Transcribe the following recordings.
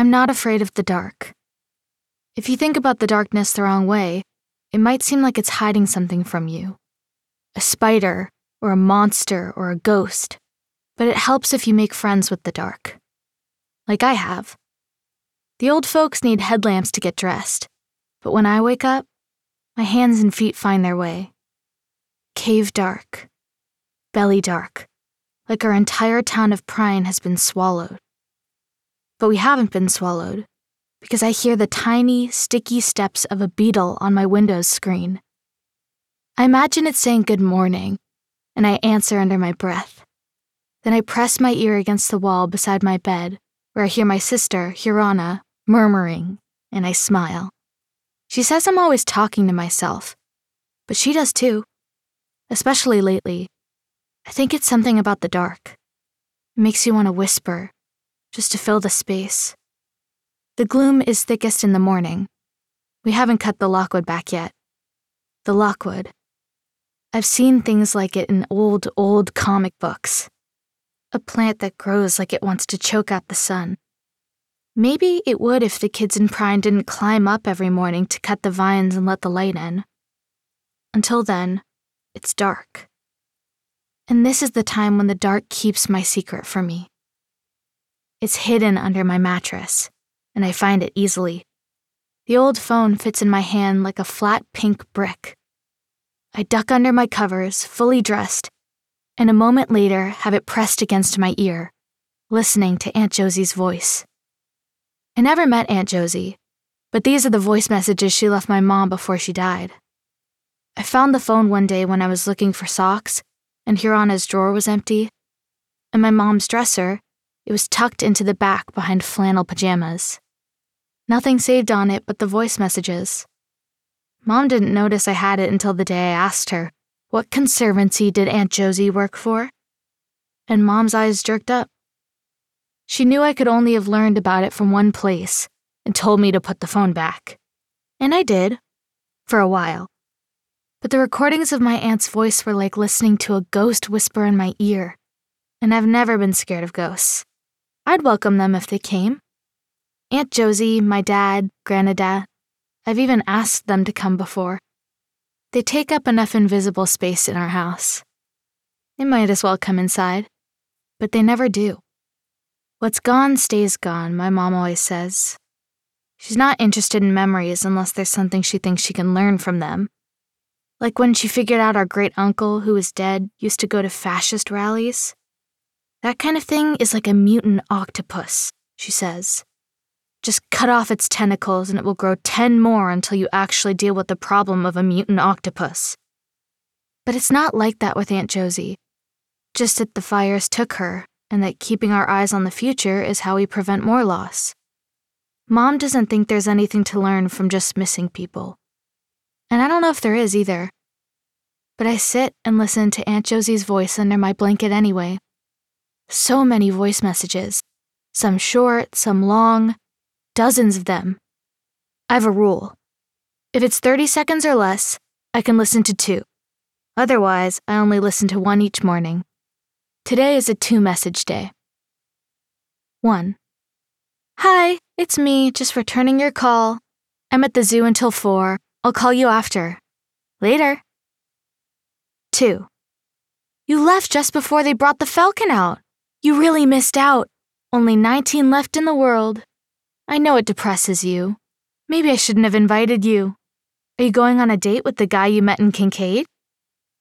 I'm not afraid of the dark. If you think about the darkness the wrong way, it might seem like it's hiding something from you a spider, or a monster, or a ghost. But it helps if you make friends with the dark. Like I have. The old folks need headlamps to get dressed, but when I wake up, my hands and feet find their way. Cave dark, belly dark, like our entire town of Prine has been swallowed. But we haven't been swallowed, because I hear the tiny, sticky steps of a beetle on my Windows screen. I imagine it saying good morning, and I answer under my breath. Then I press my ear against the wall beside my bed, where I hear my sister, Hurona, murmuring, and I smile. She says I'm always talking to myself, but she does too, especially lately. I think it's something about the dark. It makes you want to whisper, just to fill the space. The gloom is thickest in the morning. We haven't cut the lockwood back yet. The lockwood. I've seen things like it in old, old comic books. A plant that grows like it wants to choke out the sun. Maybe it would if the kids in Prine didn't climb up every morning to cut the vines and let the light in. Until then, it's dark. And this is the time when the dark keeps my secret from me. It's hidden under my mattress, and I find it easily. The old phone fits in my hand like a flat pink brick. I duck under my covers, fully dressed, and a moment later have it pressed against my ear, listening to Aunt Josie's voice. I never met Aunt Josie, but these are the voice messages she left my mom before she died. I found the phone one day when I was looking for socks, and Hurona's drawer was empty. And my mom's dresser, it was tucked into the back behind flannel pajamas. Nothing saved on it but the voice messages. Mom didn't notice I had it until the day I asked her, What conservancy did Aunt Josie work for? And Mom's eyes jerked up. She knew I could only have learned about it from one place and told me to put the phone back. And I did, for a while. But the recordings of my aunt's voice were like listening to a ghost whisper in my ear, and I've never been scared of ghosts. I'd welcome them if they came. Aunt Josie, my dad, Grandadad. I've even asked them to come before. They take up enough invisible space in our house. They might as well come inside, but they never do. What's gone stays gone, my mom always says. She's not interested in memories unless there's something she thinks she can learn from them. Like when she figured out our great uncle, who is dead, used to go to fascist rallies. That kind of thing is like a mutant octopus, she says. Just cut off its tentacles and it will grow 10 more until you actually deal with the problem of a mutant octopus. But it's not like that with Aunt Josie. Just that the fires took her, and that keeping our eyes on the future is how we prevent more loss. Mom doesn't think there's anything to learn from just missing people. And I don't know if there is either. But I sit and listen to Aunt Josie's voice under my blanket anyway. So many voice messages. Some short, some long, dozens of them. I have a rule. If it's 30 seconds or less, I can listen to two. Otherwise, I only listen to one each morning. Today is a two message day. 1. Hi, it's me, just returning your call. I'm at the zoo until 4. I'll call you after. Later. 2. You left just before they brought the falcon out. You really missed out. Only 19 left in the world. I know it depresses you. Maybe I shouldn't have invited you. Are you going on a date with the guy you met in Kincaid?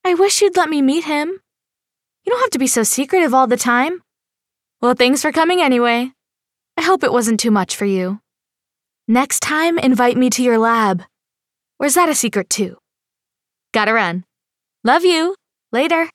I wish you'd let me meet him. You don't have to be so secretive all the time. Well, thanks for coming anyway. I hope it wasn't too much for you. Next time, invite me to your lab. Or is that a secret too? Gotta run. Love you. Later.